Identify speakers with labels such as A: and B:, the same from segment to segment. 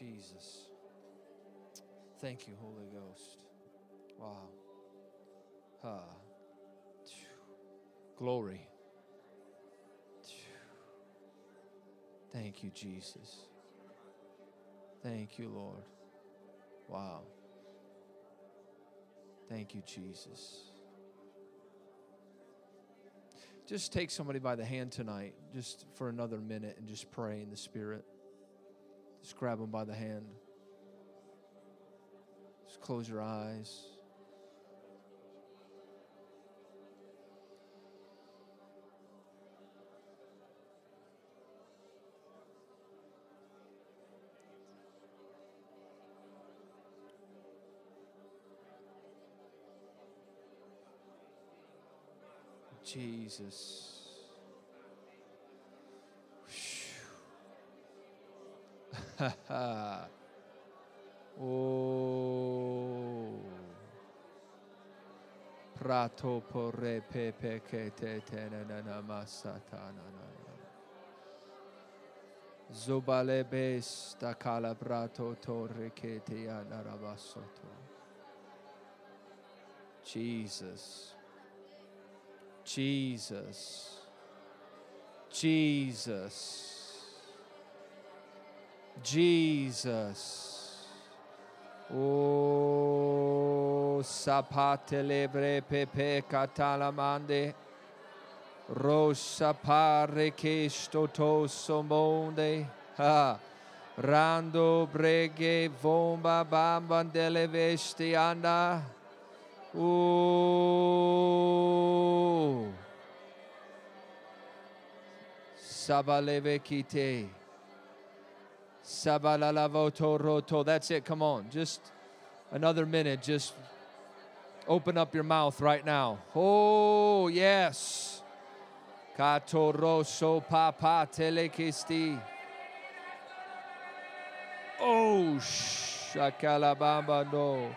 A: Jesus. Thank you, Holy Ghost. Wow. Ah. Glory. Thank you, Jesus. Thank you, Lord. Wow. Thank you, Jesus. Just take somebody by the hand tonight, just for another minute, and just pray in the Spirit. Just grab them by the hand. Just close your eyes. Jesus. oh. Prato porre pepe che te tenena masatana. Zobale besta calabrato torre che te anarabasoto. Jesus. Jesus. Jesus. Jesus. Oh, sapatelebre pepe catalamande. Rosa pare che sto tosso monde. Ha. Rando breghe vomba bamba delle vesti anda. Ooh. Sabaleve kite. That's it. Come on. Just another minute. Just open up your mouth right now. Oh, yes. Kato rosso papa telekisti. Oh, shakalabamba no.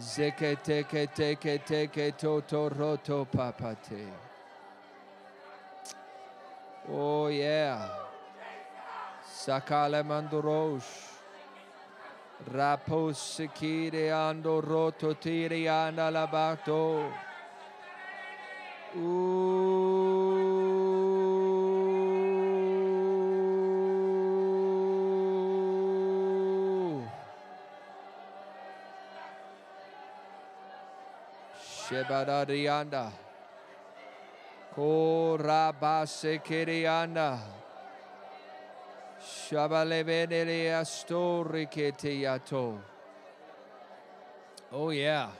A: Zeke teke teke teke toto roto papate. Oh yeah. Sakale mandurosh. Rapos sikire ando roto tiri anda labato. Shebadarianda. Korabase kirianda. Oh yeah.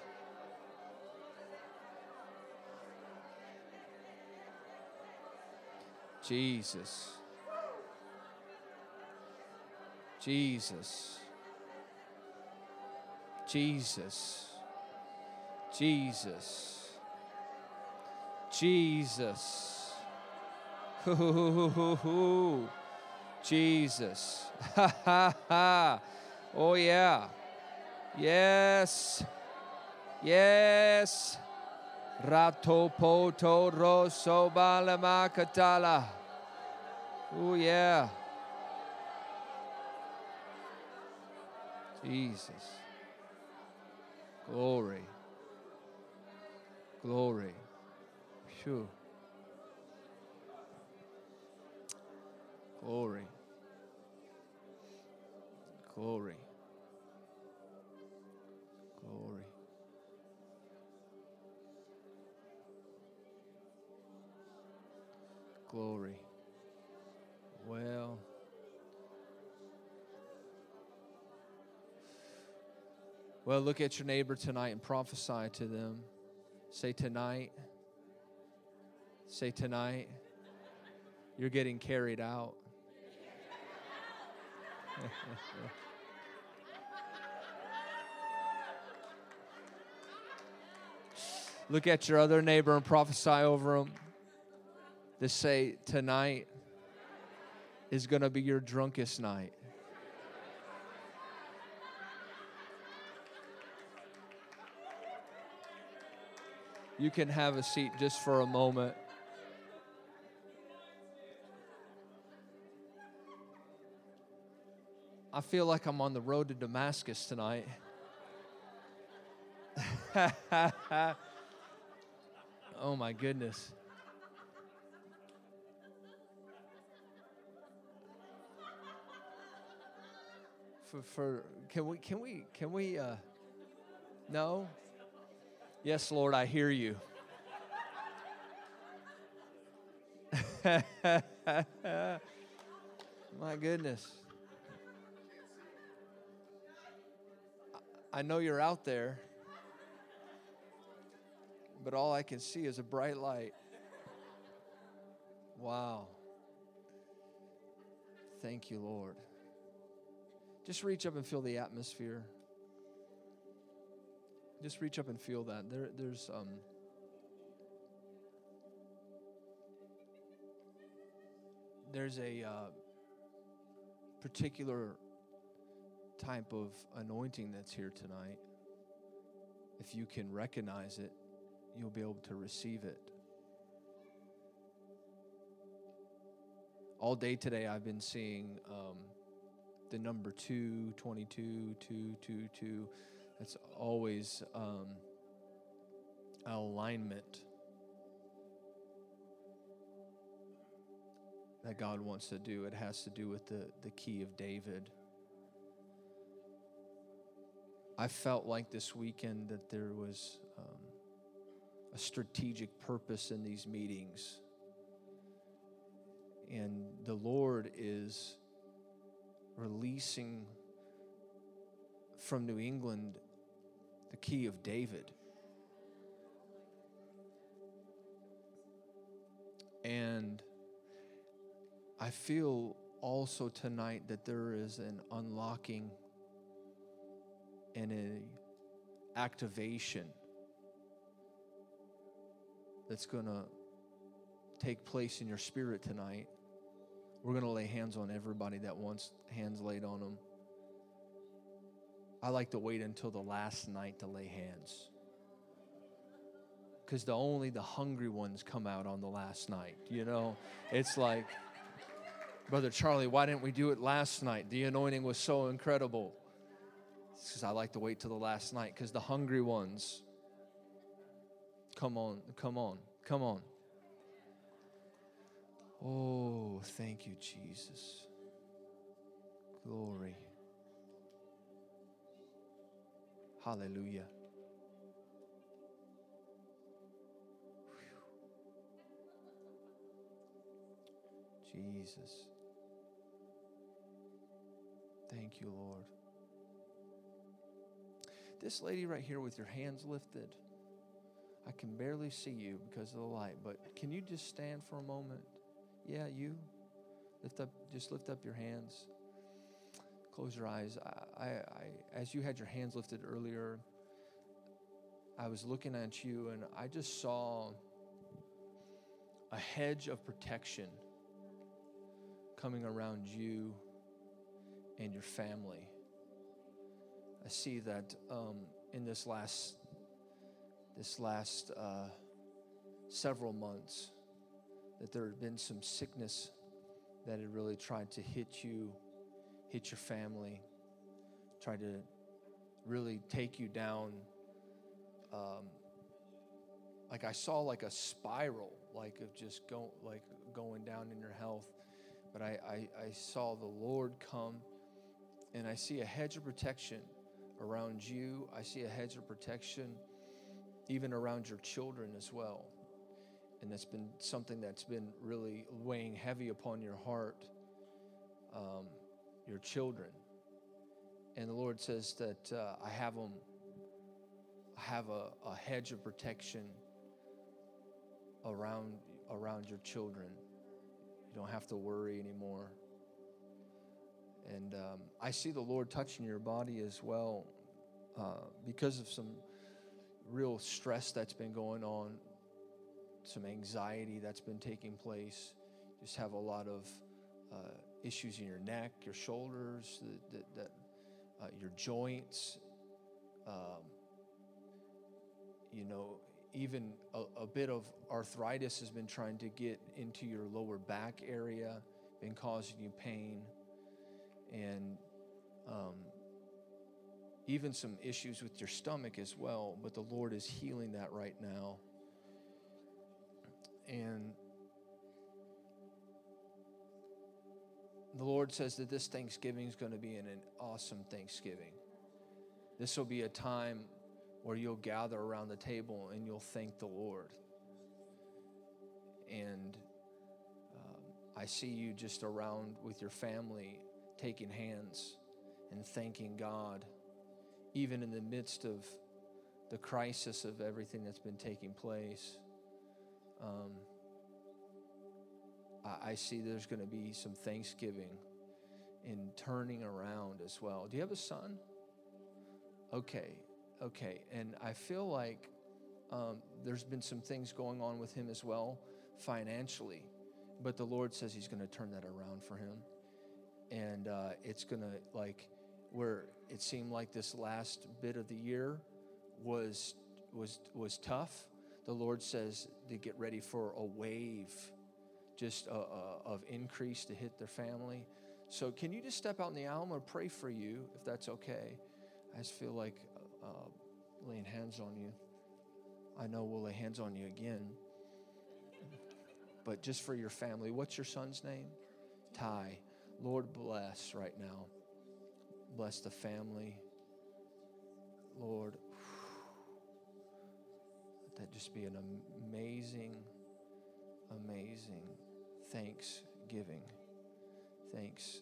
A: Jesus. Jesus. Jesus. Jesus. Jesus. Hoo-hoo-hoo-hoo-hoo. Jesus. Ha ha ha. Oh yeah. Yes. Yes. Rato poto rosso balamakatala. Oh yeah. Jesus. Glory. Glory. Phew. Glory. Glory. Glory. Glory. Well, well, look at your neighbor tonight and prophesy to them. Say tonight. Say tonight. You're getting carried out. Look at your other neighbor and prophesy over him. to say, Tonight is going to be your drunkest night. You can have a seat just for a moment. I feel like I'm on the road to Damascus tonight. oh my goodness. For, for can we can we can we uh no? Yes, Lord, I hear you. My goodness. I know you're out there, but all I can see is a bright light. Wow. Thank you, Lord. Just reach up and feel the atmosphere. Just reach up and feel that. There, there's um, there's a uh, particular type of anointing that's here tonight, if you can recognize it, you'll be able to receive it. All day today, I've been seeing um, the number two, 22, 2, 2, 2. That's always um, alignment that God wants to do. It has to do with the, the key of David. I felt like this weekend that there was um, a strategic purpose in these meetings. And the Lord is releasing from New England the key of David. And I feel also tonight that there is an unlocking and a activation that's going to take place in your spirit tonight. We're going to lay hands on everybody that wants hands laid on them. I like to wait until the last night to lay hands. Because the only the hungry ones come out on the last night. You know, it's like, Brother Charlie, why didn't we do it last night? The anointing was so incredible because I like to wait till the last night because the hungry ones, come on, come on, come on. Oh, thank you, Jesus. Glory. Hallelujah. Jesus. Thank you, Lord. This lady right here with your hands lifted, I can barely see you because of the light, but can you just stand for a moment? Yeah, you. Lift up, just lift up your hands. Close your eyes. I, I, I, as you had your hands lifted earlier, I was looking at you and I just saw a hedge of protection coming around you and your family. I see that um, in this last this last uh, several months that there had been some sickness that had really tried to hit you, hit your family, tried to really take you down. Um, like I saw like a spiral, like of just go like going down in your health. But I, I, I saw the Lord come, and I see a hedge of protection around you. I see a hedge of protection even around your children as well. And that's been something that's been really weighing heavy upon your heart, um, your children. And the Lord says that uh, I have them, I have a, a hedge of protection around around your children. You don't have to worry anymore. And um, I see the Lord touching your body as well uh, because of some real stress that's been going on, some anxiety that's been taking place. Just have a lot of uh, issues in your neck, your shoulders, that, that uh, your joints. Um, you know, even a, a, bit of arthritis has been trying to get into your lower back area, been causing you pain and um, even some issues with your stomach as well, but the Lord is healing that right now. And the Lord says that this Thanksgiving is going to be an, awesome Thanksgiving. This will be a time where you'll gather around the table and you'll thank the Lord. And um, I see you just around with your family taking hands and thanking God, even in the midst of the crisis of everything that's been taking place. Um, I, see there's going to be some thanksgiving in turning around as well. Do you have a son? Okay, okay. And I feel like um, there's been some things going on with him as well financially, but the Lord says He's going to turn that around for him. And uh, it's to, like, where it seemed like this last bit of the year was was was tough. The lord says to get ready for a wave just uh, uh, of increase to hit their family. So can you just step out in the aisle? I'm to pray for you if that's okay. I just feel like uh, laying hands on you. I know we'll lay hands on you again. But just for your family what's your son's name? Ty lord bless right now Bless the family. Lord, let that just be an amazing, amazing thanksgiving. Thanks.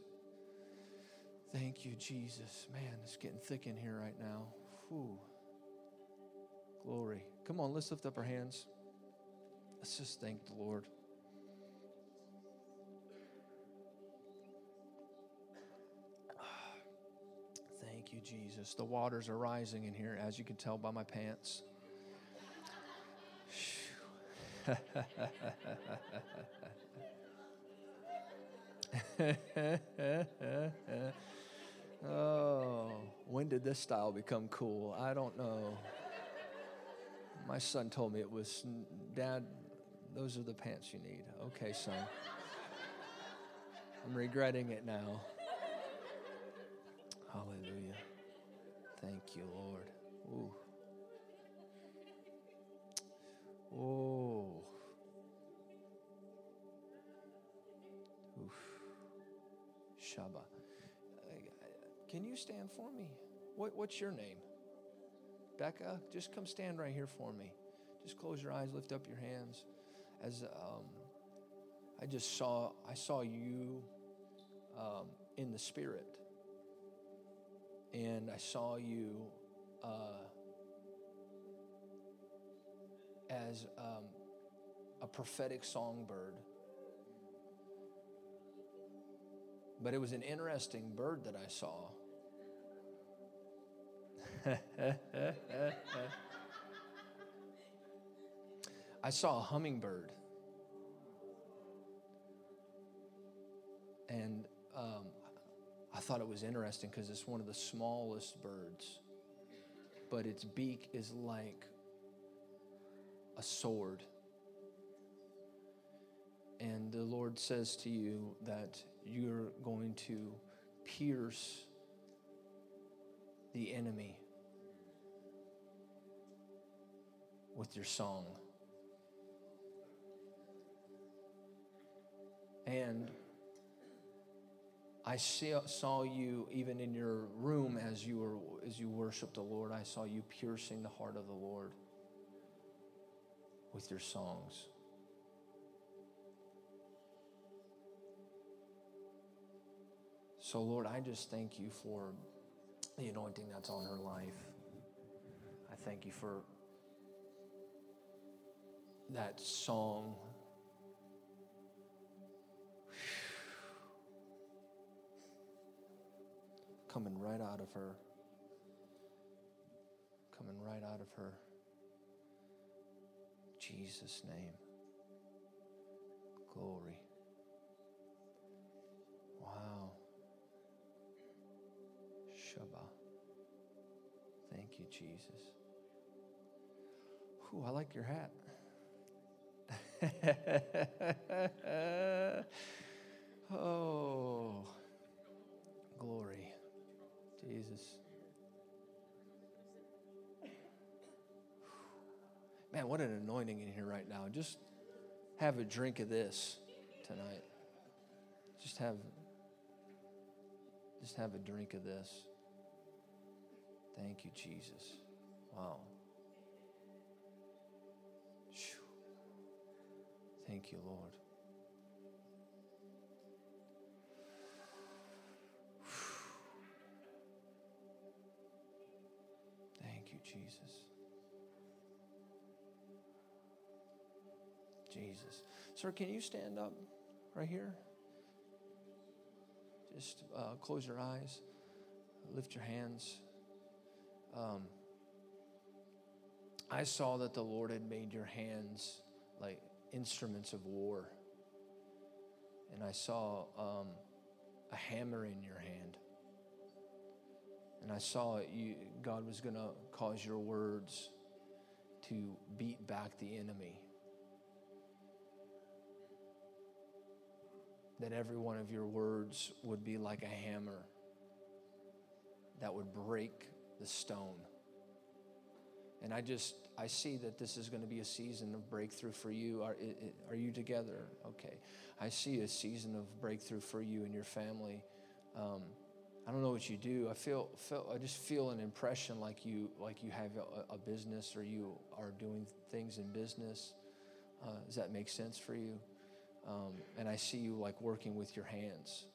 A: Thank you, Jesus. Man, it's getting thick in here right now. Whew. Glory. Come on, let's lift up our hands. Let's just thank the Lord. Jesus. The waters are rising in here, as you can tell by my pants. oh, when did this style become cool? I don't know. My son told me it was, Dad, those are the pants you need. Okay, son. I'm regretting it now. Hallelujah. Thank you, Lord. Ooh. Oh. Oof. Shaba. Can you stand for me? What, what's your name? Becca, just come stand right here for me. Just close your eyes, lift up your hands. As um, I just saw, I saw you um, in the spirit and I saw you uh, as um, a prophetic songbird. But it was an interesting bird that I saw. I saw a hummingbird. And thought it was interesting because it's one of the smallest birds, but its beak is like a sword. And the Lord says to you that you're going to pierce the enemy with your song. And I saw you even in your room as you were as you worshiped the Lord. I saw you piercing the heart of the Lord with your songs. So Lord, I just thank you for the anointing that's on her life. I thank you for that song coming right out of her. Coming right out of her. Jesus' name. Glory. Wow. Shabbat. Thank you, Jesus. Ooh, I like your hat. oh, glory. Jesus. Man, what an anointing in here right now. Just have a drink of this tonight. Just have just have a drink of this. Thank you, Jesus. Wow. Thank you, Lord. Jesus. Sir, can you stand up right here? Just uh, close your eyes, lift your hands. Um, I saw that the Lord had made your hands like instruments of war. And I saw um, a hammer in your hand. And I saw you, God was going to cause your words to beat back the enemy. That every one of your words would be like a hammer that would break the stone. And I just, I see that this is going to be a season of breakthrough for you. Are, are you together? Okay. I see a season of breakthrough for you and your family. Um, I don't know what you do. I feel, feel, I just feel an impression like you, like you have a, a business or you are doing things in business. Uh, does that make sense for you? Um, and I see you like working with your hands.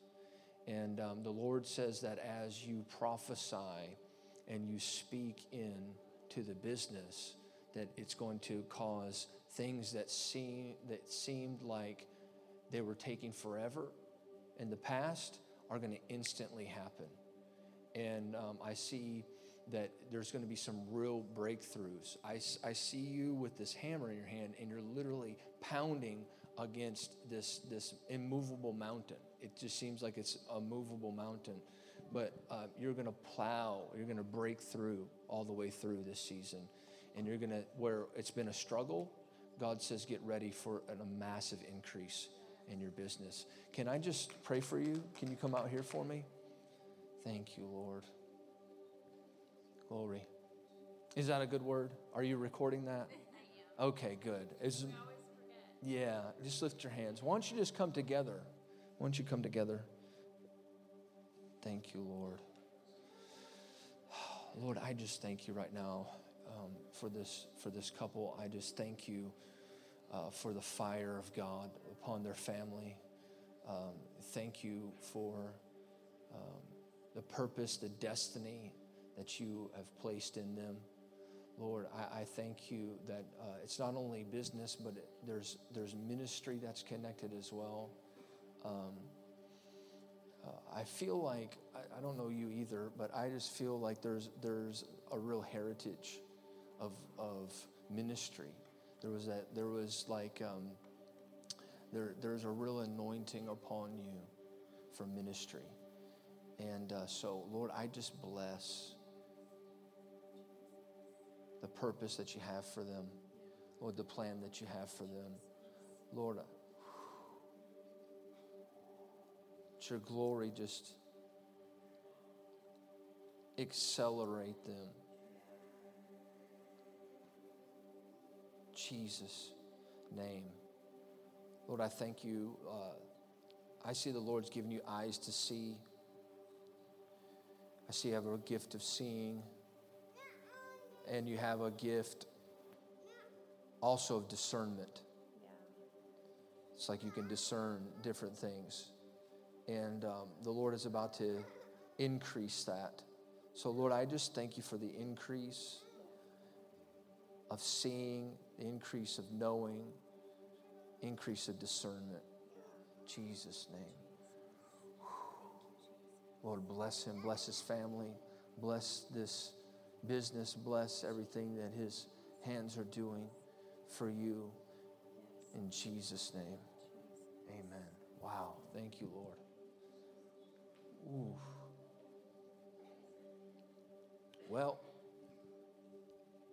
A: And um, the Lord says that as you prophesy and you speak in to the business, that it's going to cause things that seem that seemed like they were taking forever in the past are going to instantly happen. And um, I see that there's going to be some real breakthroughs. I, I see you with this hammer in your hand, and you're literally pounding against this, this immovable mountain. It just seems like it's a movable mountain, but uh, you're going to plow, you're going to break through all the way through this season. And you're going to, where it's been a struggle, God says, get ready for an, a massive increase in your business. Can I just pray for you? Can you come out here for me? Thank you, Lord. Glory. Is that a good word? Are you recording that? Okay, good. Is, yeah, just lift your hands. Why don't you just come together? Why don't you come together? Thank you, Lord. Lord, I just thank you right now um, for this for this couple. I just thank you uh, for the fire of God upon their family. Um, thank you for um, the purpose, the destiny that you have placed in them. Lord, I, I thank you that uh, it's not only business, but there's, there's ministry that's connected as well. Um, uh, I feel like, I, I, don't know you either, but I just feel like there's, there's a real heritage of, of ministry. There was that, there was like, um, there, there's a real anointing upon you for ministry. And uh, so, Lord, I just bless the purpose that you have for them, Lord, the plan that you have for them. Lord, your glory just accelerate them. Jesus' name. Lord, I thank you. Uh, I see the Lord's given you eyes to see. I see you have a gift of seeing and you have a gift also of discernment. Yeah. It's like you can discern different things. And um, the Lord is about to increase that. So, Lord, I just thank you for the increase of seeing, the increase of knowing, increase of discernment. Jesus' name. Lord, bless him, bless his family, bless this business, bless everything that his hands are doing for you. In Jesus' name, amen. Wow. Thank you, Lord. Ooh. Well,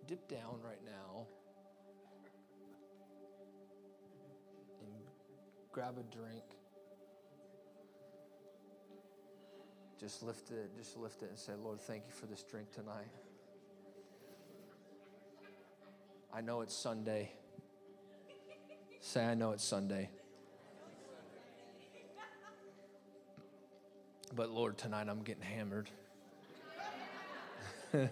A: dip down right now and grab a drink. Just lift it, just lift it and say, Lord, thank you for this drink tonight. I know it's Sunday. Say, I know it's Sunday. But Lord, tonight I'm getting hammered.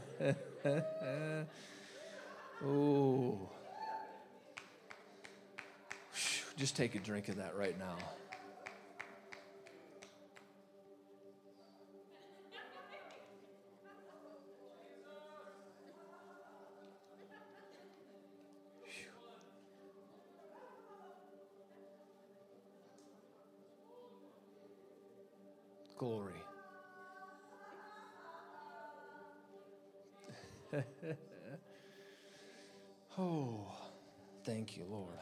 A: Ooh. Just take a drink of that right now. Glory. oh, thank you, Lord.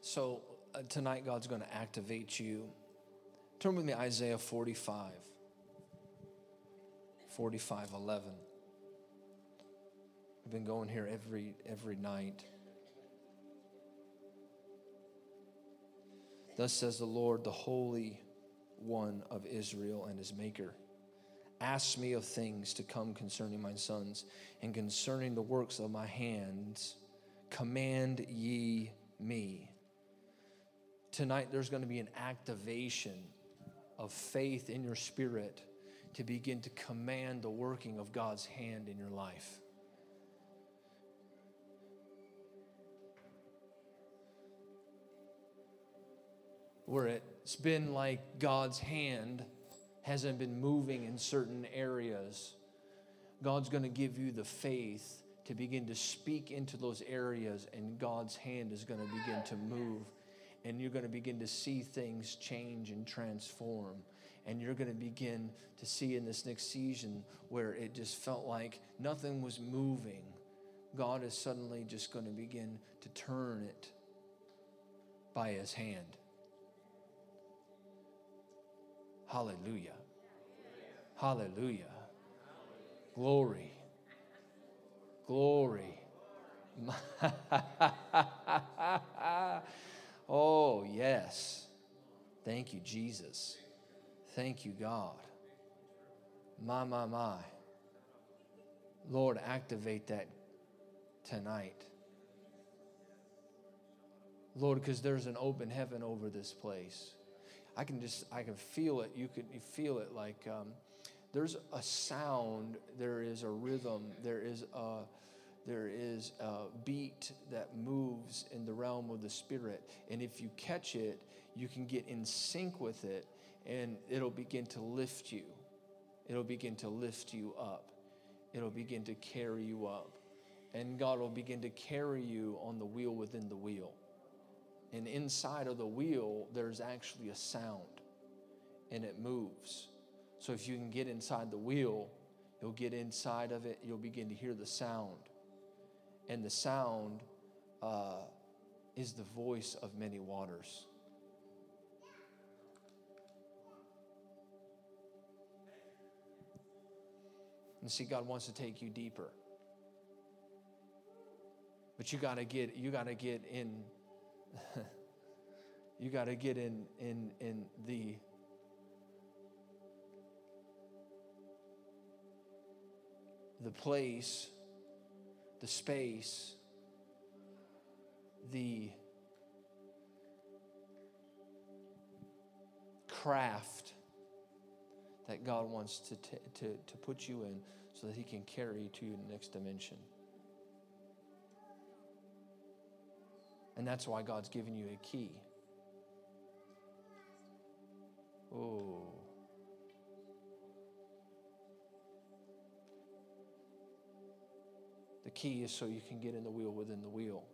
A: So uh, tonight, God's going to activate you. Turn with me Isaiah 45. 45 11. We've been going here every every night. Thus says the Lord, the Holy One of Israel and his Maker. Ask me of things to come concerning my sons, and concerning the works of my hands, command ye me. Tonight, there's going to be an activation of faith in your spirit to begin to command the working of God's hand in your life. Where it's been like God's hand hasn't been moving in certain areas, God's going to give you the faith to begin to speak into those areas, and God's hand is going to begin to move, and you're going to begin to see things change and transform. And you're going to begin to see in this next season where it just felt like nothing was moving. God is suddenly just going to begin to turn it by his hand. Hallelujah. Hallelujah. Glory. Glory. oh, yes. Thank you, Jesus. Thank you, God. My, my, my. Lord, activate that tonight. Lord, because there's an open heaven over this place. I can just, I can feel it. You could you feel it like um, there's a sound, there is a rhythm, there is a, there is a beat that moves in the realm of the spirit. And if you catch it, you can get in sync with it and it'll begin to lift you. It'll begin to lift you up. It'll begin to carry you up. And God will begin to carry you on the wheel within the wheel. And inside of the wheel, there's actually a sound and it moves. So if you can get inside the wheel, you'll get inside of it, you'll begin to hear the sound. And the sound uh, is the voice of many waters. And see, God wants to take you deeper. But you gotta get you gotta get in you got to get in in in the the place the space the craft that God wants to, t- to, to put you in so that He can carry you to the next dimension. And that's why God's given you a key. Oh. The key is so you can get in the wheel within the wheel.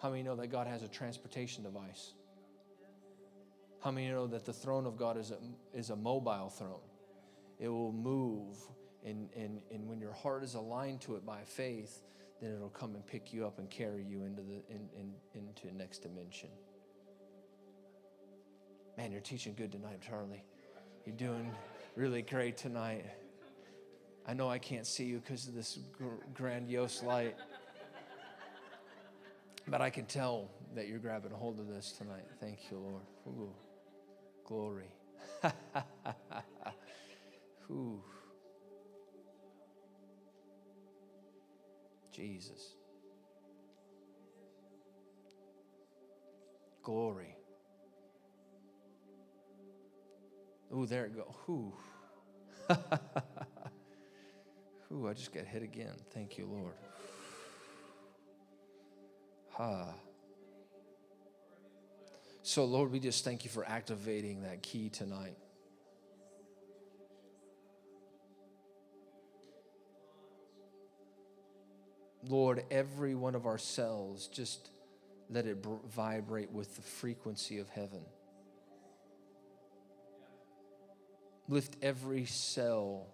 A: How many know that God has a transportation device? How many know that the throne of God is a, is a mobile throne? It will move and, and, and when your heart is aligned to it by faith, then it'll come and pick you up and carry you into the in, in, into next dimension. Man, you're teaching good tonight, Charlie. You're doing really great tonight. I know I can't see you because of this gr- grandiose light, but I can tell that you're grabbing hold of this tonight. Thank you, Lord. Ooh, glory. Ooh. Jesus. Glory. Ooh, there it goes. Ooh. Ooh, I just got hit again. Thank you, Lord. Ha. So, Lord, we just thank you for activating that key tonight. Lord, every one of our cells, just let it vibrate with the frequency of heaven. Lift every cell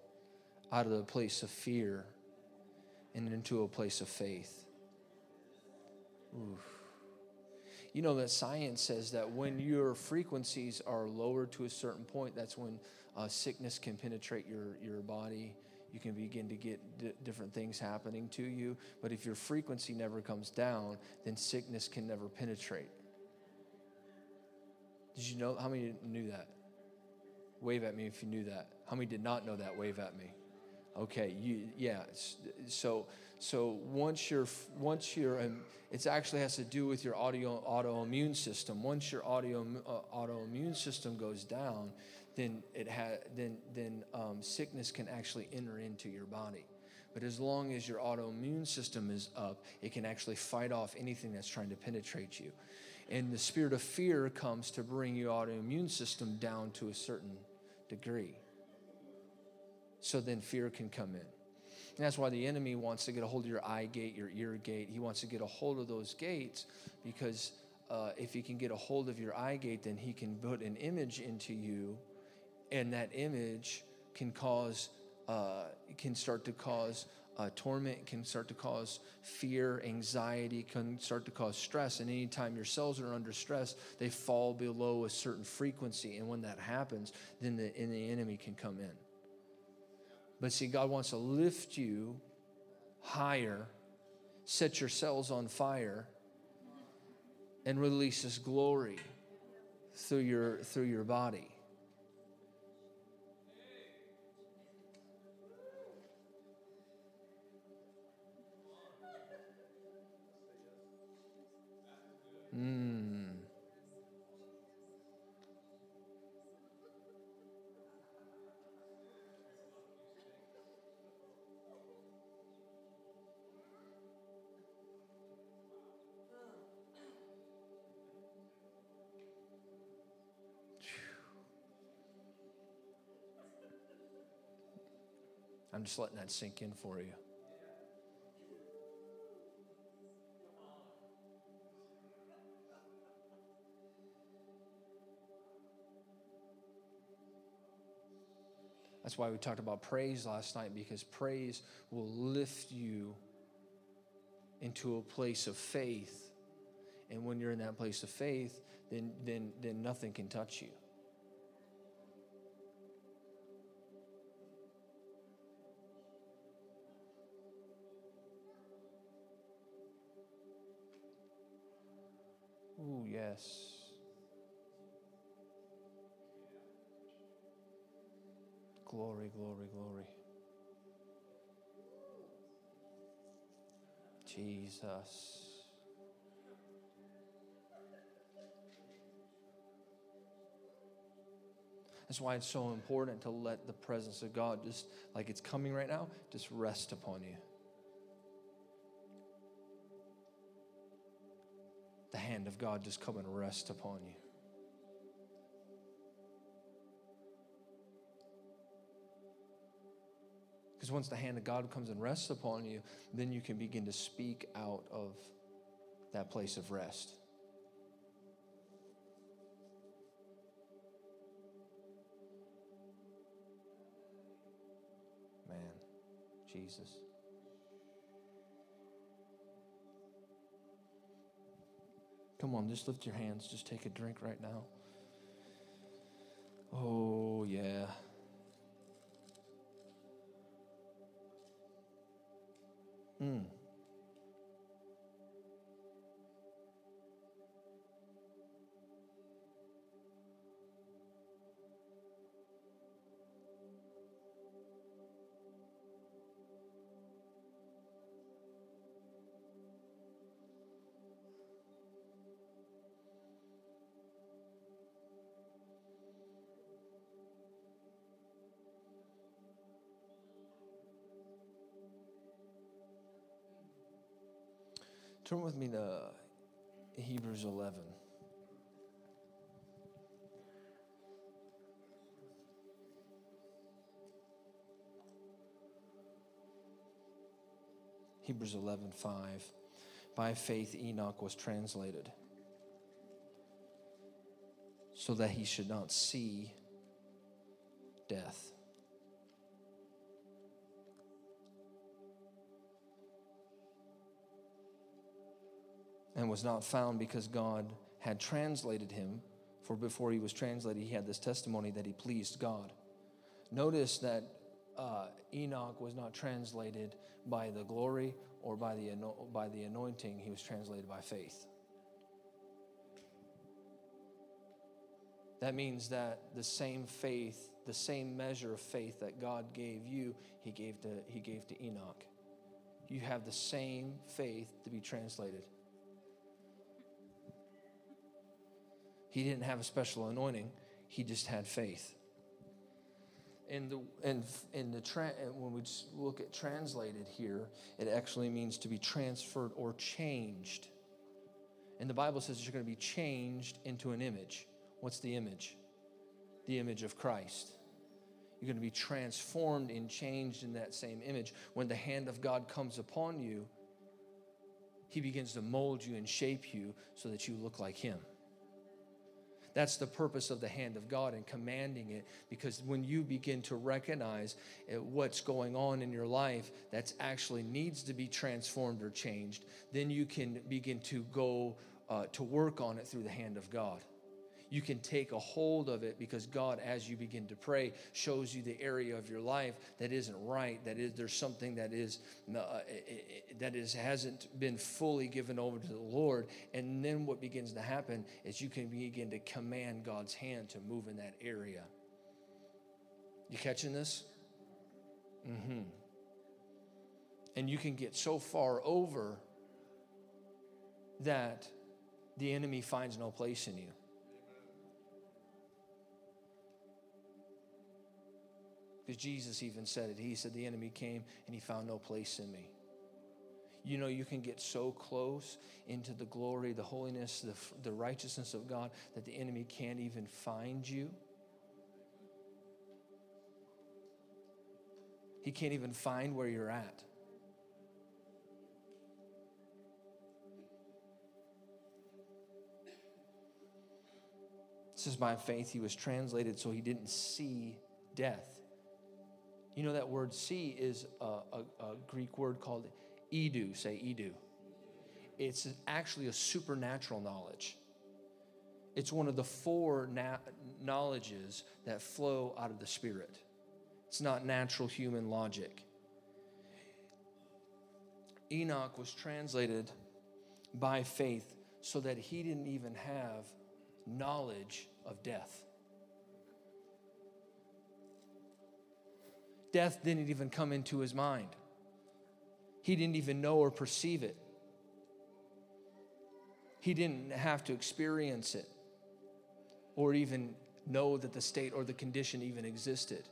A: out of the place of fear and into a place of faith. Oof. You know that science says that when your frequencies are lowered to a certain point, that's when uh, sickness can penetrate your, your body you can begin to get d- different things happening to you. But if your frequency never comes down, then sickness can never penetrate. Did you know? How many knew that? Wave at me if you knew that. How many did not know that? Wave at me. Okay, you yeah. So so once you're once you're it actually has to do with your audio autoimmune system. Once your audio uh, autoimmune system goes down, then it ha- then then um, sickness can actually enter into your body. But as long as your autoimmune system is up, it can actually fight off anything that's trying to penetrate you. And the spirit of fear comes to bring your autoimmune system down to a certain degree. So then fear can come in. And that's why the enemy wants to get a hold of your eye gate, your ear gate. He wants to get a hold of those gates because uh, if he can get a hold of your eye gate, then he can put an image into you. And that image can cause uh, can start to cause uh, torment can start to cause fear anxiety can start to cause stress. And anytime your cells are under stress they fall below a certain frequency. And when that happens then the, the enemy can come in but see god wants to lift you higher set your cells on fire and release his glory through your through your body Mm. I'm just letting that sink in for you. That's why we talked about praise last night, because praise will lift you into a place of faith. And when you're in that place of faith, then, then, then nothing can touch you. Yes. Glory, glory, glory. Jesus. That's why it's so important to let the presence of God, just like it's coming right now, just rest upon you. Hand of God just come and rest upon you. Because once the hand of God comes and rests upon you, then you can begin to speak out of that place of rest. Man, Jesus. Come on, just lift your hands. Just take a drink right now. Oh, yeah. Mm. Turn with me to Hebrews 11. Hebrews 11, 5. By faith, Enoch was translated so that he should not see death. And was not found because God had translated him, for before he was translated, he had this testimony that he pleased God. Notice that uh, Enoch was not translated by the glory or by the, by the anointing, he was translated by faith. That means that the same faith, the same measure of faith that God gave you, he gave to, he gave to Enoch. You have the same faith to be translated. He didn't have a special anointing, he just had faith. In the, in, in the tra- when we look at translated here, it actually means to be transferred or changed. And the Bible says you're going to be changed into an image. What's the image? The image of Christ. You're going to be transformed and changed in that same image. When the hand of God comes upon you, He begins to mold you and shape you so that you look like Him. That's the purpose of the hand of God and commanding it because when you begin to recognize eh, what's going on in your life that actually needs to be transformed or changed, then you can begin to go uh, to work on it through the hand of God you can take a hold of it because God, as you begin to pray, shows you the area of your life that isn't right. That is, there's something that is uh, that is hasn't been fully given over to the Lord. And then what begins to happen is you can begin to command God's hand to move in that area. You catching this? Mm-hmm. And you can get so far over that the enemy finds no place in you. Because Jesus even said it. He said, The enemy came and he found no place in me. You know, you can get so close into the glory, the holiness, the, the righteousness of God that the enemy can't even find you. He can't even find where you're at. This is by faith he was translated so he didn't see death. You know that word see is a, a, a Greek word called edu. Say edu. It's actually a supernatural knowledge. It's one of the four na- knowledges that flow out of the Spirit. It's not natural human logic. Enoch was translated by faith so that he didn't even have knowledge of death. Death didn't even come into his mind. He didn't even know or perceive it. He didn't have to experience it or even know that the state or the condition even existed.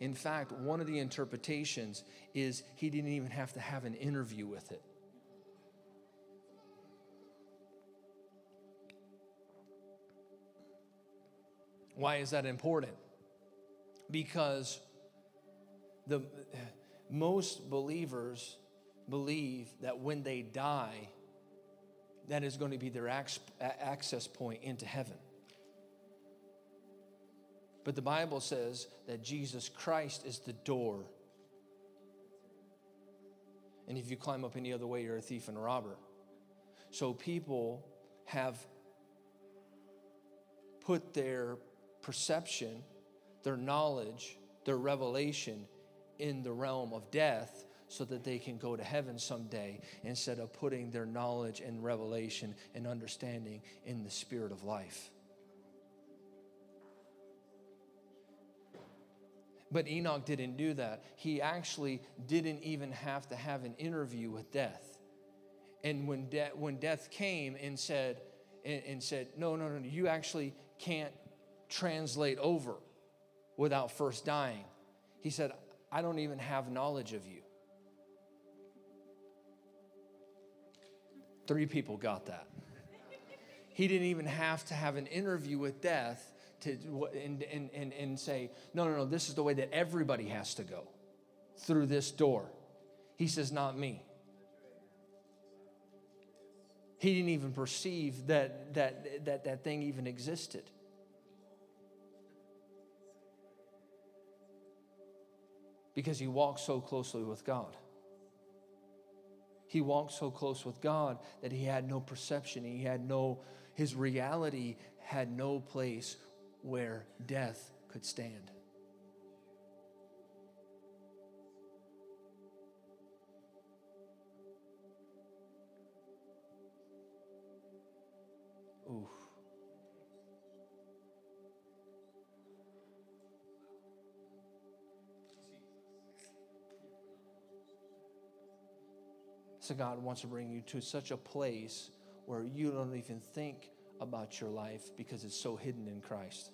A: In fact, one of the interpretations is he didn't even have to have an interview with it. Why is that important? Because the most believers believe that when they die, that is going to be their access point into heaven. But the Bible says that Jesus Christ is the door. And if you climb up any other way, you're a thief and a robber. So people have put their perception, their knowledge, their revelation in the realm of death so that they can go to heaven someday instead of putting their knowledge and revelation and understanding in the spirit of life. But Enoch didn't do that. He actually didn't even have to have an interview with death. And when, de- when death came and said, and, and said, no, no, no, you actually can't translate over without first dying. He said, I don't even have knowledge of you. Three people got that. He didn't even have to have an interview with death to and, and, and, and say, no, no, no, this is the way that everybody has to go through this door. He says, not me. He didn't even perceive that that, that, that thing even existed. Because he walked so closely with God. He walked so close with God that he had no perception. He had no, his reality had no place where death could stand. So God wants to bring you to such a place where you don't even think about your life because it's so hidden in Christ.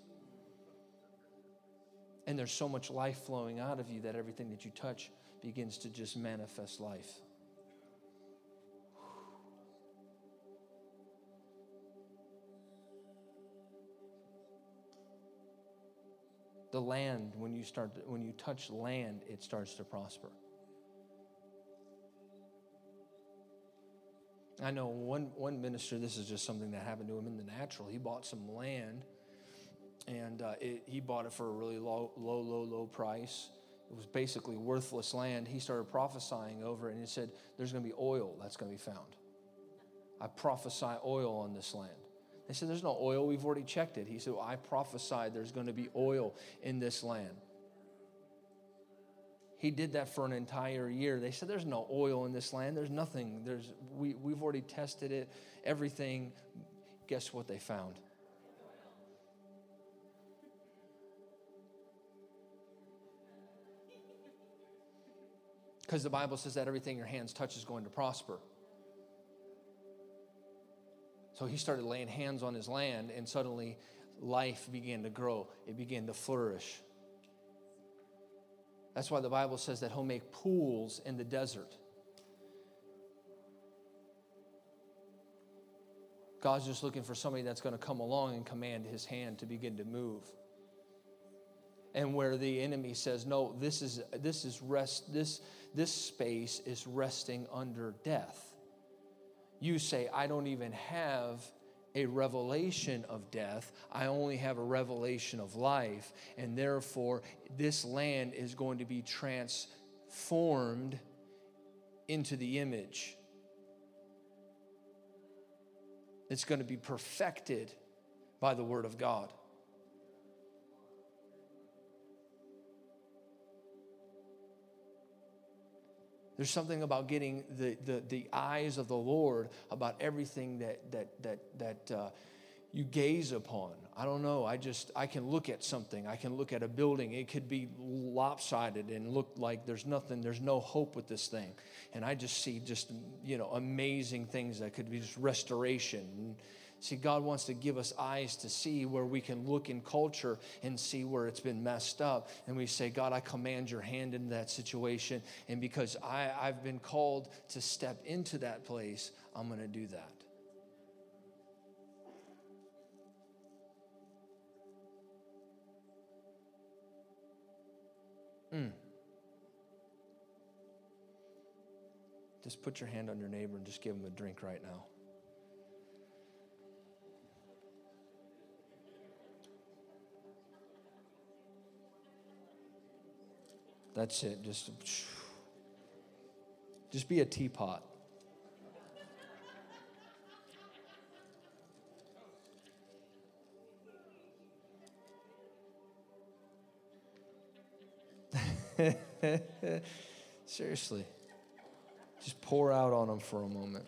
A: And there's so much life flowing out of you that everything that you touch begins to just manifest life. The land, when you start, when you touch land, it starts to prosper. I know one, one minister, this is just something that happened to him in the natural. He bought some land and uh, it, he bought it for a really low, low, low, low price. It was basically worthless land. He started prophesying over it and he said, There's going to be oil that's going to be found. I prophesy oil on this land. They said, There's no oil. We've already checked it. He said, well, I prophesied there's going to be oil in this land. He did that for an entire year. They said, There's no oil in this land. There's nothing. There's, we, we've already tested it, everything. Guess what they found? Because the Bible says that everything your hands touch is going to prosper. So he started laying hands on his land, and suddenly life began to grow, it began to flourish. That's why the Bible says that he'll make pools in the desert. God's just looking for somebody that's going to come along and command his hand to begin to move. And where the enemy says, no, this is this is rest, this this space is resting under death. You say, I don't even have a revelation of death. I only have a revelation of life. And therefore, this land is going to be transformed into the image. It's going to be perfected by the Word of God. There's something about getting the, the, the eyes of the Lord about everything that, that, that, that uh, you gaze upon. I don't know. I just, I can look at something. I can look at a building. It could be lopsided and look like there's nothing, there's no hope with this thing. And I just see just, you know, amazing things that could be just restoration. See, God wants to give us eyes to see where we can look in culture and see where it's been messed up. And we say, God, I command your hand into that situation. And because I, I've been called to step into that place, I'm going to do that. Mm. Just put your hand on your neighbor and just give him a drink right now. That's it. Just, just be a teapot. Seriously. Just pour out on them for a moment.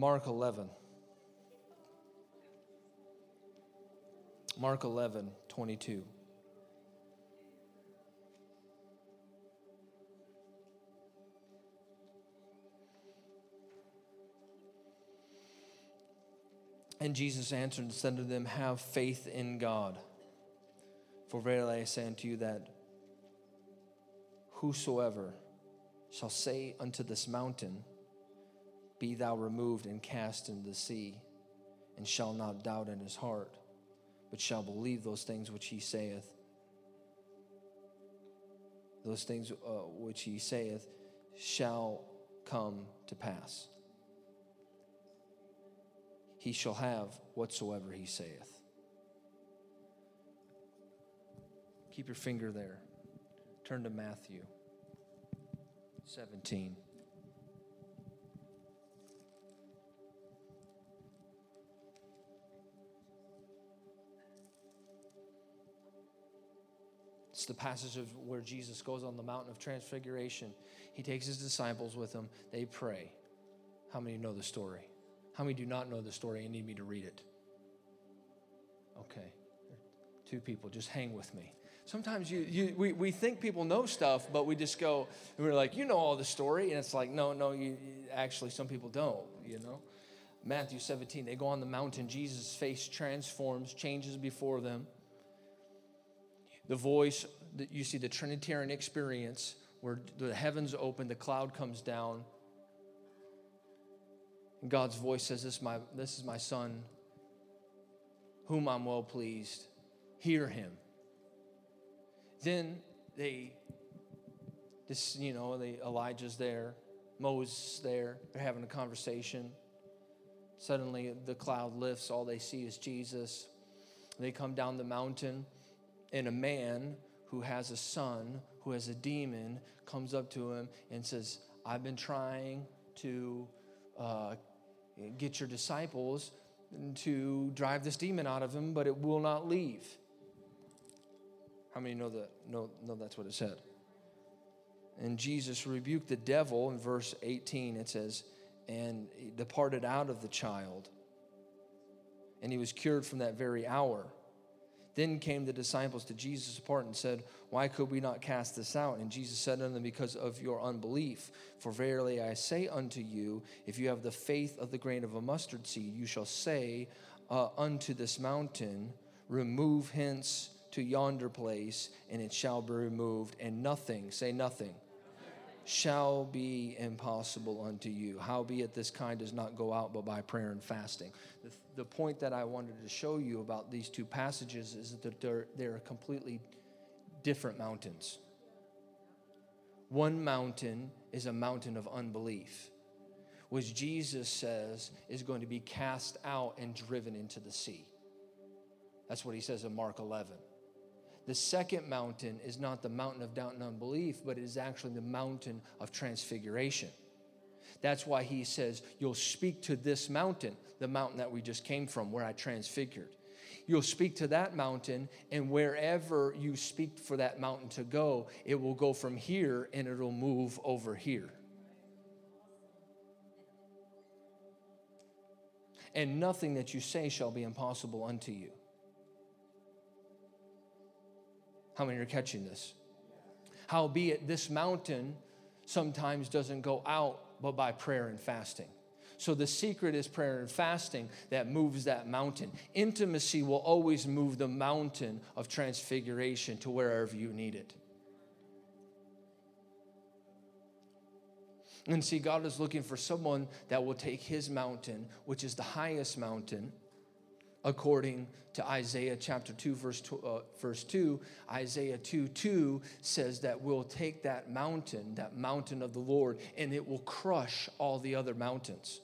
A: Mark 11. Mark 11, 22. And Jesus answered and said to them, Have faith in God. For verily I say unto you that whosoever shall say unto this mountain, Be thou removed and cast into the sea, and shall not doubt in his heart, but shall believe those things which he saith, those things uh, which he saith shall come to pass he shall have whatsoever he saith. Keep your finger there. Turn to Matthew 17. The passage of where Jesus goes on the mountain of transfiguration. He takes his disciples with him. They pray. How many know the story? How many do not know the story and need me to read it? Okay. Two people, just hang with me. Sometimes you, you we, we think people know stuff, but we just go, and we're like, you know all the story. And it's like, no, no, you actually, some people don't, you know? Matthew 17, they go on the mountain. Jesus' face transforms, changes before them. The voice, you see the Trinitarian experience where the heavens open, the cloud comes down, and God's voice says, this is, my, this is my son, whom I'm well pleased. Hear him. Then they, this, you know, they, Elijah's there, Moses there, they're having a conversation. Suddenly the cloud lifts, all they see is Jesus. They come down the mountain, and a man who has a son, who has a demon, comes up to him and says, I've been trying to uh, get your disciples to drive this demon out of him, but it will not leave. How many know that? No, no, that's what it said. And Jesus rebuked the devil in verse 18. It says, and he departed out of the child, and he was cured from that very hour. Then came the disciples to Jesus apart and said, Why could we not cast this out? And Jesus said unto them, Because of your unbelief. For verily I say unto you, if you have the faith of the grain of a mustard seed, you shall say uh, unto this mountain, Remove hence to yonder place, and it shall be removed, and nothing, say nothing, shall be impossible unto you. Howbeit, this kind does not go out but by prayer and fasting. The, the point that I wanted to show you about these two passages is that they're, they're completely different mountains. One mountain is a mountain of unbelief, which Jesus says is going to be cast out and driven into the sea. That's what he says in Mark 11. The second mountain is not the mountain of doubt and unbelief, but it is actually the mountain of transfiguration. That's why he says, You'll speak to this mountain, the mountain that we just came from, where I transfigured. You'll speak to that mountain, and wherever you speak for that mountain to go, it will go from here and it'll move over here. And nothing that you say shall be impossible unto you. How many are catching this? Howbeit, this mountain sometimes doesn't go out but by prayer and fasting. So the secret is prayer and fasting that moves that mountain. Intimacy will always move the mountain of transfiguration to wherever you need it. And see, God is looking for someone that will take his mountain, which is the highest mountain, according to Isaiah chapter 2, verse 2, uh, verse 2. Isaiah 2 2 says that we'll take that mountain, that mountain of the Lord, and it will crush all the other mountains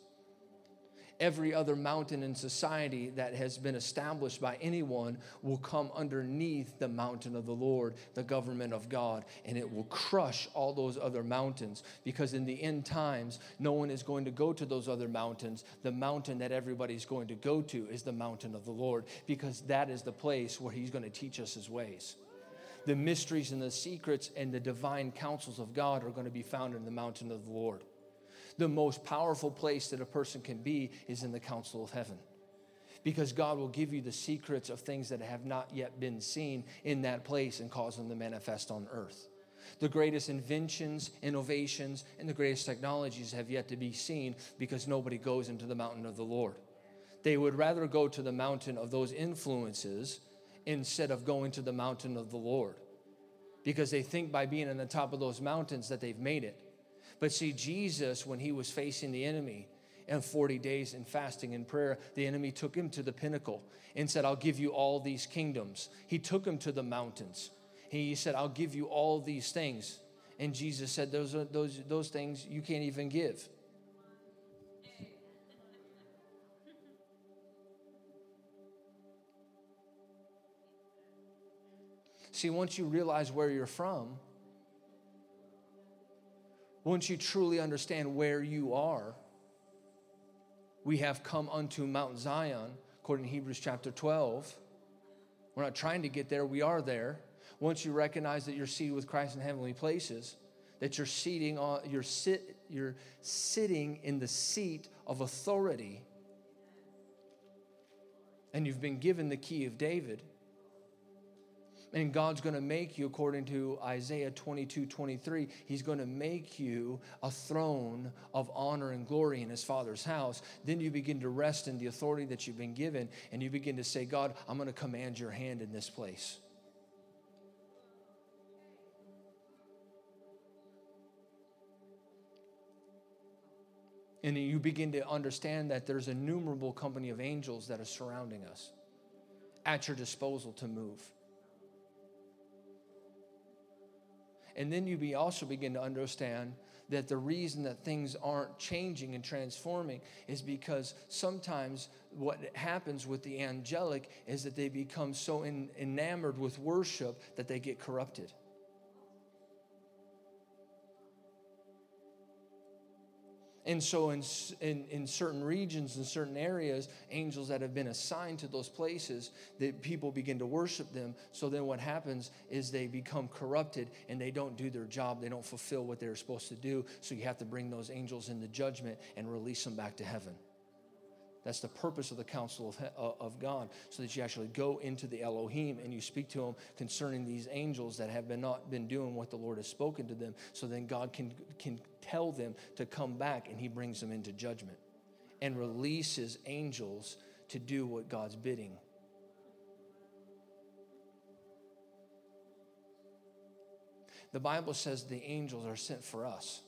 A: every other mountain in society that has been established by anyone will come underneath the mountain of the Lord, the government of God, and it will crush all those other mountains. Because in the end times, no one is going to go to those other mountains. The mountain that everybody's going to go to is the mountain of the Lord, because that is the place where He's going to teach us His ways the mysteries and the secrets and the divine counsels of God are going to be found in the mountain of the Lord. The most powerful place that a person can be is in the council of heaven. Because God will give you the secrets of things that have not yet been seen in that place and cause them to manifest on earth. The greatest inventions, innovations, and the greatest technologies have yet to be seen because nobody goes into the mountain of the Lord. They would rather go to the mountain of those influences instead of going to the mountain of the Lord because they think by being on the top of those mountains that they've made it. But see, Jesus, when he was facing the enemy, and 40 days in fasting and prayer, the enemy took him to the pinnacle and said, I'll give you all these kingdoms. He took him to the mountains. He said, I'll give you all these things. And Jesus said, Those, are, those, those things you can't even give. See, once you realize where you're from, once you truly understand where you are, we have come unto Mount Zion, according to Hebrews chapter 12. We're not trying to get there, we are there once you recognize that you're seated with Christ in heavenly places, that you're seating on you're sit you're sitting in the seat of authority and you've been given the key of David. And God's going to make you, according to Isaiah 22 23, He's going to make you a throne of honor and glory in His Father's house. Then you begin to rest in the authority that you've been given, and you begin to say, God, I'm going to command your hand in this place. And you begin to understand that there's a numerable company of angels that are surrounding us at your disposal to move. And then you be also begin to understand that the reason that things aren't changing and transforming is because sometimes what happens with the angelic is that they become so enamored with worship that they get corrupted. And so, in, in, in, certain regions, and certain areas, angels that have been assigned to those places, that people begin to worship them. So then, what happens is they become corrupted and they don't do their job. They don't fulfill what they're supposed to do. So, you have to bring those angels into judgment and release them back to heaven. That's the purpose of the counsel of, uh, of God, so that you actually go into the Elohim and you speak to them concerning these angels that have been not been doing what the Lord has spoken to them. So then God can, can tell them to come back and He brings them into judgment and releases angels to do what God's bidding. The Bible says the angels are sent for us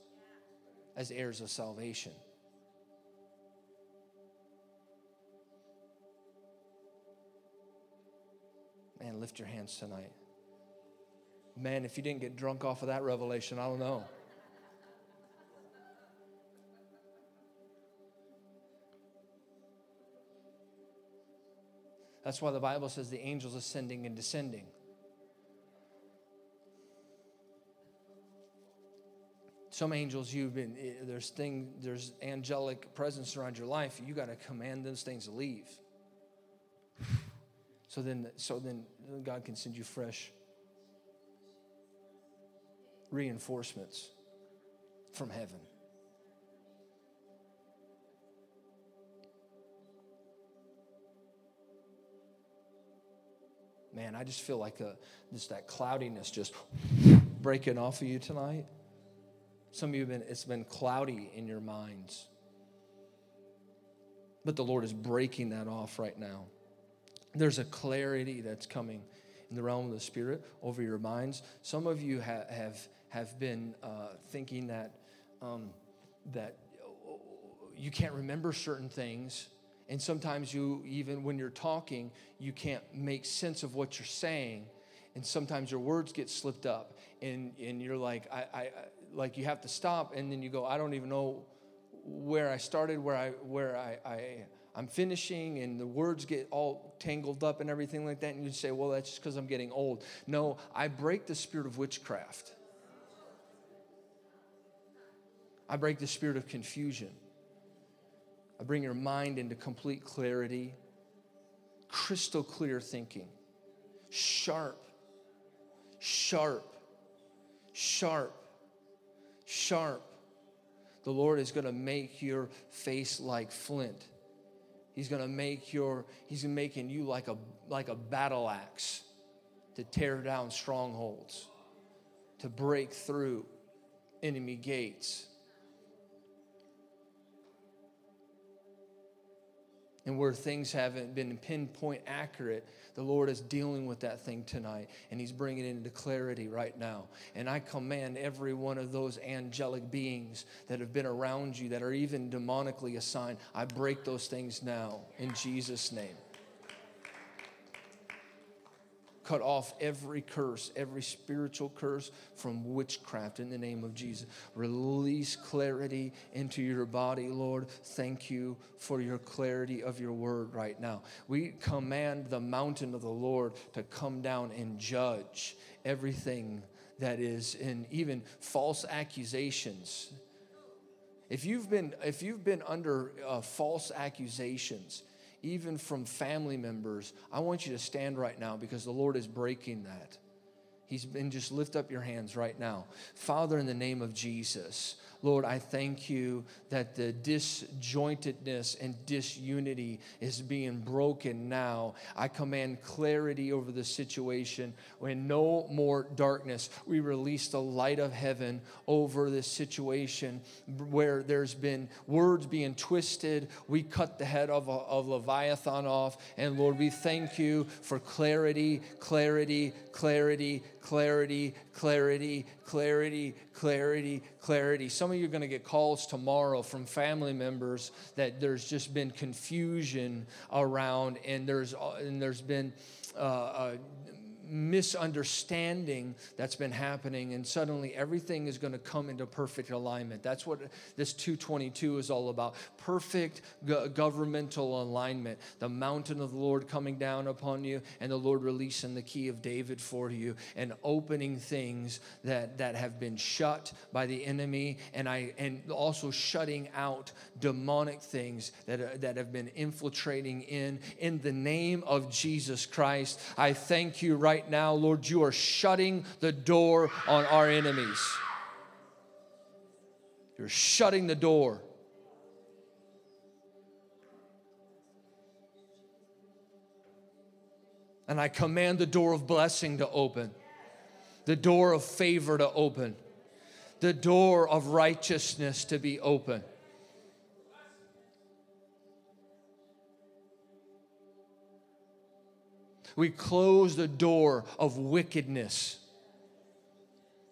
A: as heirs of salvation. Man, lift your hands tonight. Man, if you didn't get drunk off of that revelation, I don't know. That's why the Bible says the angels ascending and descending. Some angels you've been eh, there's thing there's angelic presence around your life. You got to command those things to leave. So then, so then God can send you fresh reinforcements from heaven. Man, I just feel like a, just that cloudiness just breaking off of you tonight. Some of you have been, it's been cloudy in your minds. But the Lord is breaking that off right now. There's a clarity that's coming in the realm of the spirit over your minds. Some of you ha- have have been uh, thinking that um, that you can't remember certain things, and sometimes you even when you're talking, you can't make sense of what you're saying, and sometimes your words get slipped up, and and you're like I, I like you have to stop, and then you go I don't even know where I started, where I where I, I I'm finishing and the words get all tangled up and everything like that. And you say, well, that's just because I'm getting old. No, I break the spirit of witchcraft. I break the spirit of confusion. I bring your mind into complete clarity, crystal clear thinking, sharp, sharp, sharp, sharp The Lord is going to make your face like flint. He's going to make your he's making you like a like a battle axe to tear down strongholds, to break through enemy gates. And where things haven't been pinpoint accurate, the Lord is dealing with that thing tonight, and He's bringing it into clarity right now. And I command every one of those angelic beings that have been around you, that are even demonically assigned, I break those things now in Jesus' name cut off every curse, every spiritual curse from witchcraft in the name of Jesus. Release clarity into your body, Lord. Thank you for your clarity of your word right now. We command the mountain of the Lord to come down and judge everything that is in even false accusations. If you've been if you've been under uh, false accusations, even from family members, I want you to stand right now because the Lord is breaking that. He's been just lift up your hands right now. Father, in the name of Jesus, Lord, I thank you that the disjointedness and disunity is being broken now. I command clarity over the situation when no more darkness. We release the light of heaven over this situation where there's been words being twisted. We cut the head of, of Leviathan off. And Lord, we thank you for clarity, clarity, clarity, clarity, clarity, clarity, clarity, clarity. Some of you are going to get calls tomorrow from family members that there's just been confusion around, and there's and there's been uh, uh, misunderstanding that's been happening and suddenly everything is going to come into perfect alignment. That's what this 222 is all about. Perfect go- governmental alignment. The mountain of the lord coming down upon you and the lord releasing the key of david for you and opening things that that have been shut by the enemy and i and also shutting out demonic things that, are, that have been infiltrating in in the name of jesus christ. I thank you right right now, Lord, you are shutting the door on our enemies. You're shutting the door. And I command the door of blessing to open, the door of favor to open, the door of righteousness to be open. We close the door of wickedness,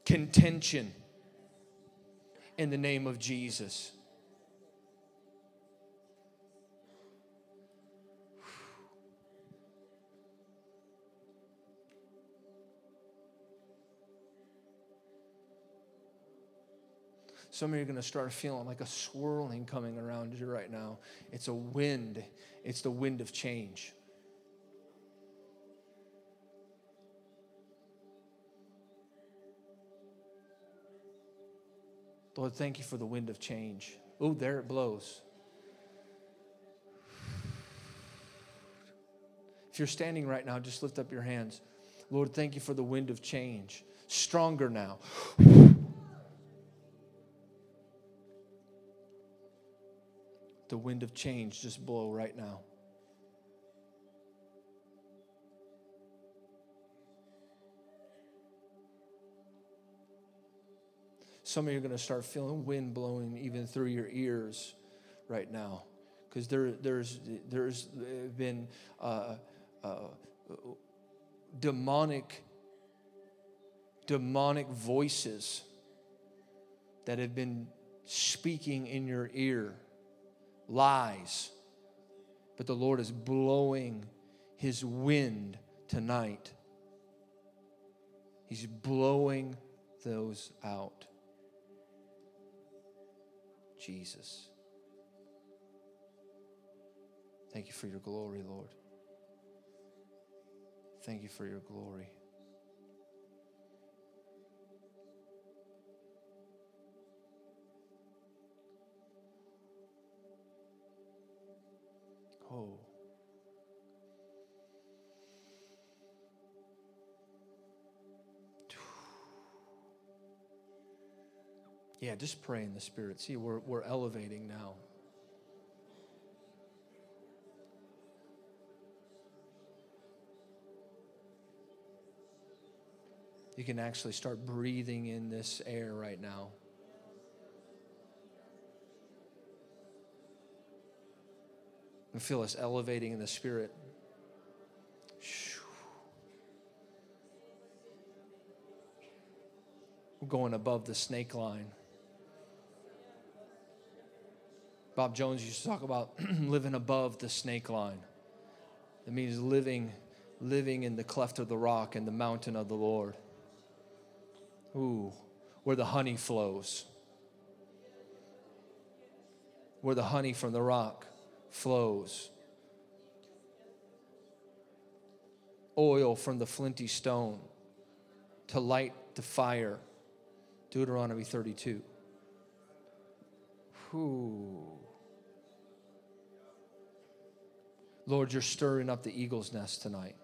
A: contention in the name of Jesus. Some of you are going to start feeling like a swirling coming around you right now. It's a wind, it's the wind of change. Lord, thank you for the wind of change. Oh, there it blows. If you're standing right now, just lift up your hands. Lord, thank you for the wind of change. Stronger now. The wind of change just blow right now. Some of you are going to start feeling wind blowing even through your ears right now because there, there's, there's been uh, uh, demonic, demonic voices that have been speaking in your ear, lies. But the Lord is blowing his wind tonight. He's blowing those out. Jesus. Thank you for your glory, Lord. Thank you for your glory. Just pray in the Spirit. See, we're, we're elevating now. You can actually start breathing in this air right now. And feel us elevating in the Spirit. We're going above the snake line. Bob Jones used to talk about living above the snake line. It means living, living in the cleft of the rock and the mountain of the Lord. Ooh, where the honey flows. Where the honey from the rock flows. Oil from the flinty stone to light the fire. Deuteronomy 32. Whew. Lord, you're stirring up the eagle's nest tonight.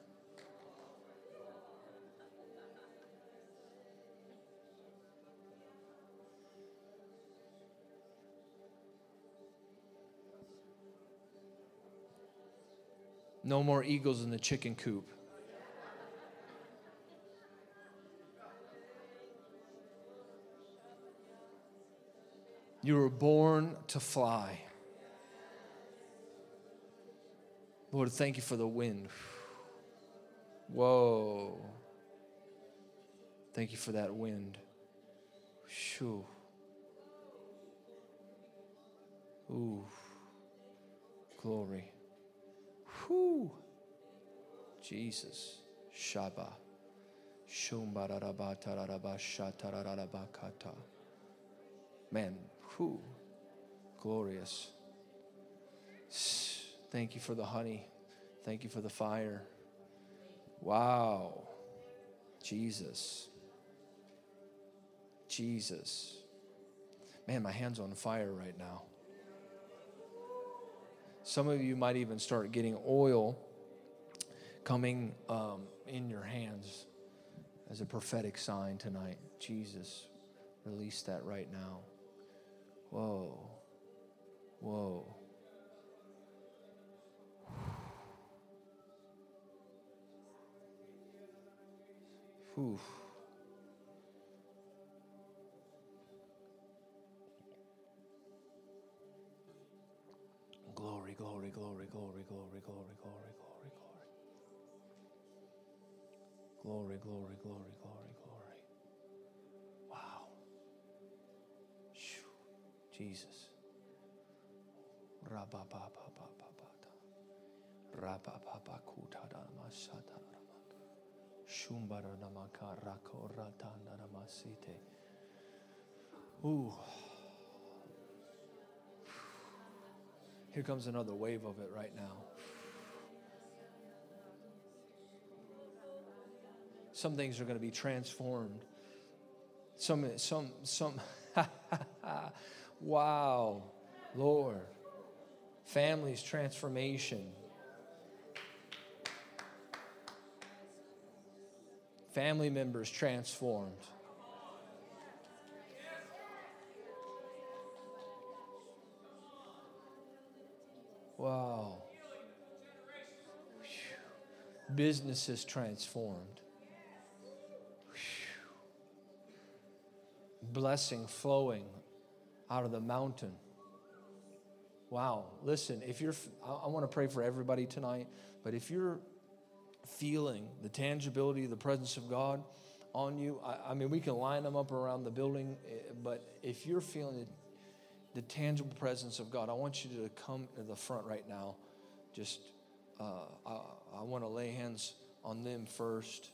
A: No more eagles in the chicken coop. You were born to fly. Lord, thank you for the wind. Whoa. Thank you for that wind. Shoo. Ooh. Glory. Whew. Jesus. Shaba. Man, whew. Glorious. Thank you for the honey. Thank you for the fire. Wow. Jesus. Jesus. Man, my hand's on fire right now. Some of you might even start getting oil coming um, in your hands as a prophetic sign tonight. Jesus, release that right now. Whoa. Whoa. Whew. Glory, glory, glory, glory, glory, glory, glory, glory, glory. Glory, glory, glory, glory, glory. Wow. Jesus. Rababababababata. Rabababakutadamasata. Rako. Ooh. Here comes another wave of it right now. Some things are going to be transformed. Some, some, some. wow, Lord. Families transformation. Family members transformed. Wow. Businesses transformed. Blessing flowing out of the mountain. Wow. Listen, if you're, I, want to pray for everybody tonight, but if you're feeling the tangibility of the presence of God on you, I, I mean, we can line them up around the building, eh, but if you're feeling the tangible presence of God. I want you to come to the front right now. Just, uh, I, I want to lay hands on them first.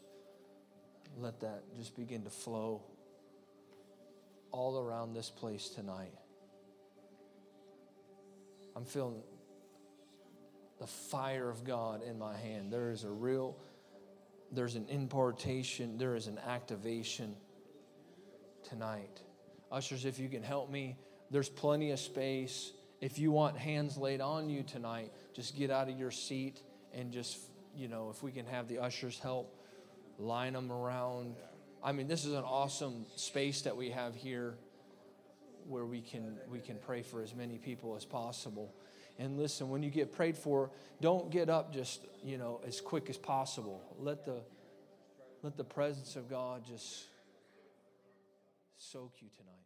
A: Let that just begin to flow all around this place tonight. I'm feeling the fire of God in my hand. There is a real, there's an impartation, there is an activation tonight. Ushers, if you can help me there's plenty of space. If you want hands laid on you tonight, just get out of your seat and just, you know, if we can have the ushers help line them around. I mean, this is an awesome space that we have here. where we can we can pray for as many people as possible. And listen, when you get prayed for, don't get up just, you know, as quick as possible. Let the let the presence of God just soak you tonight.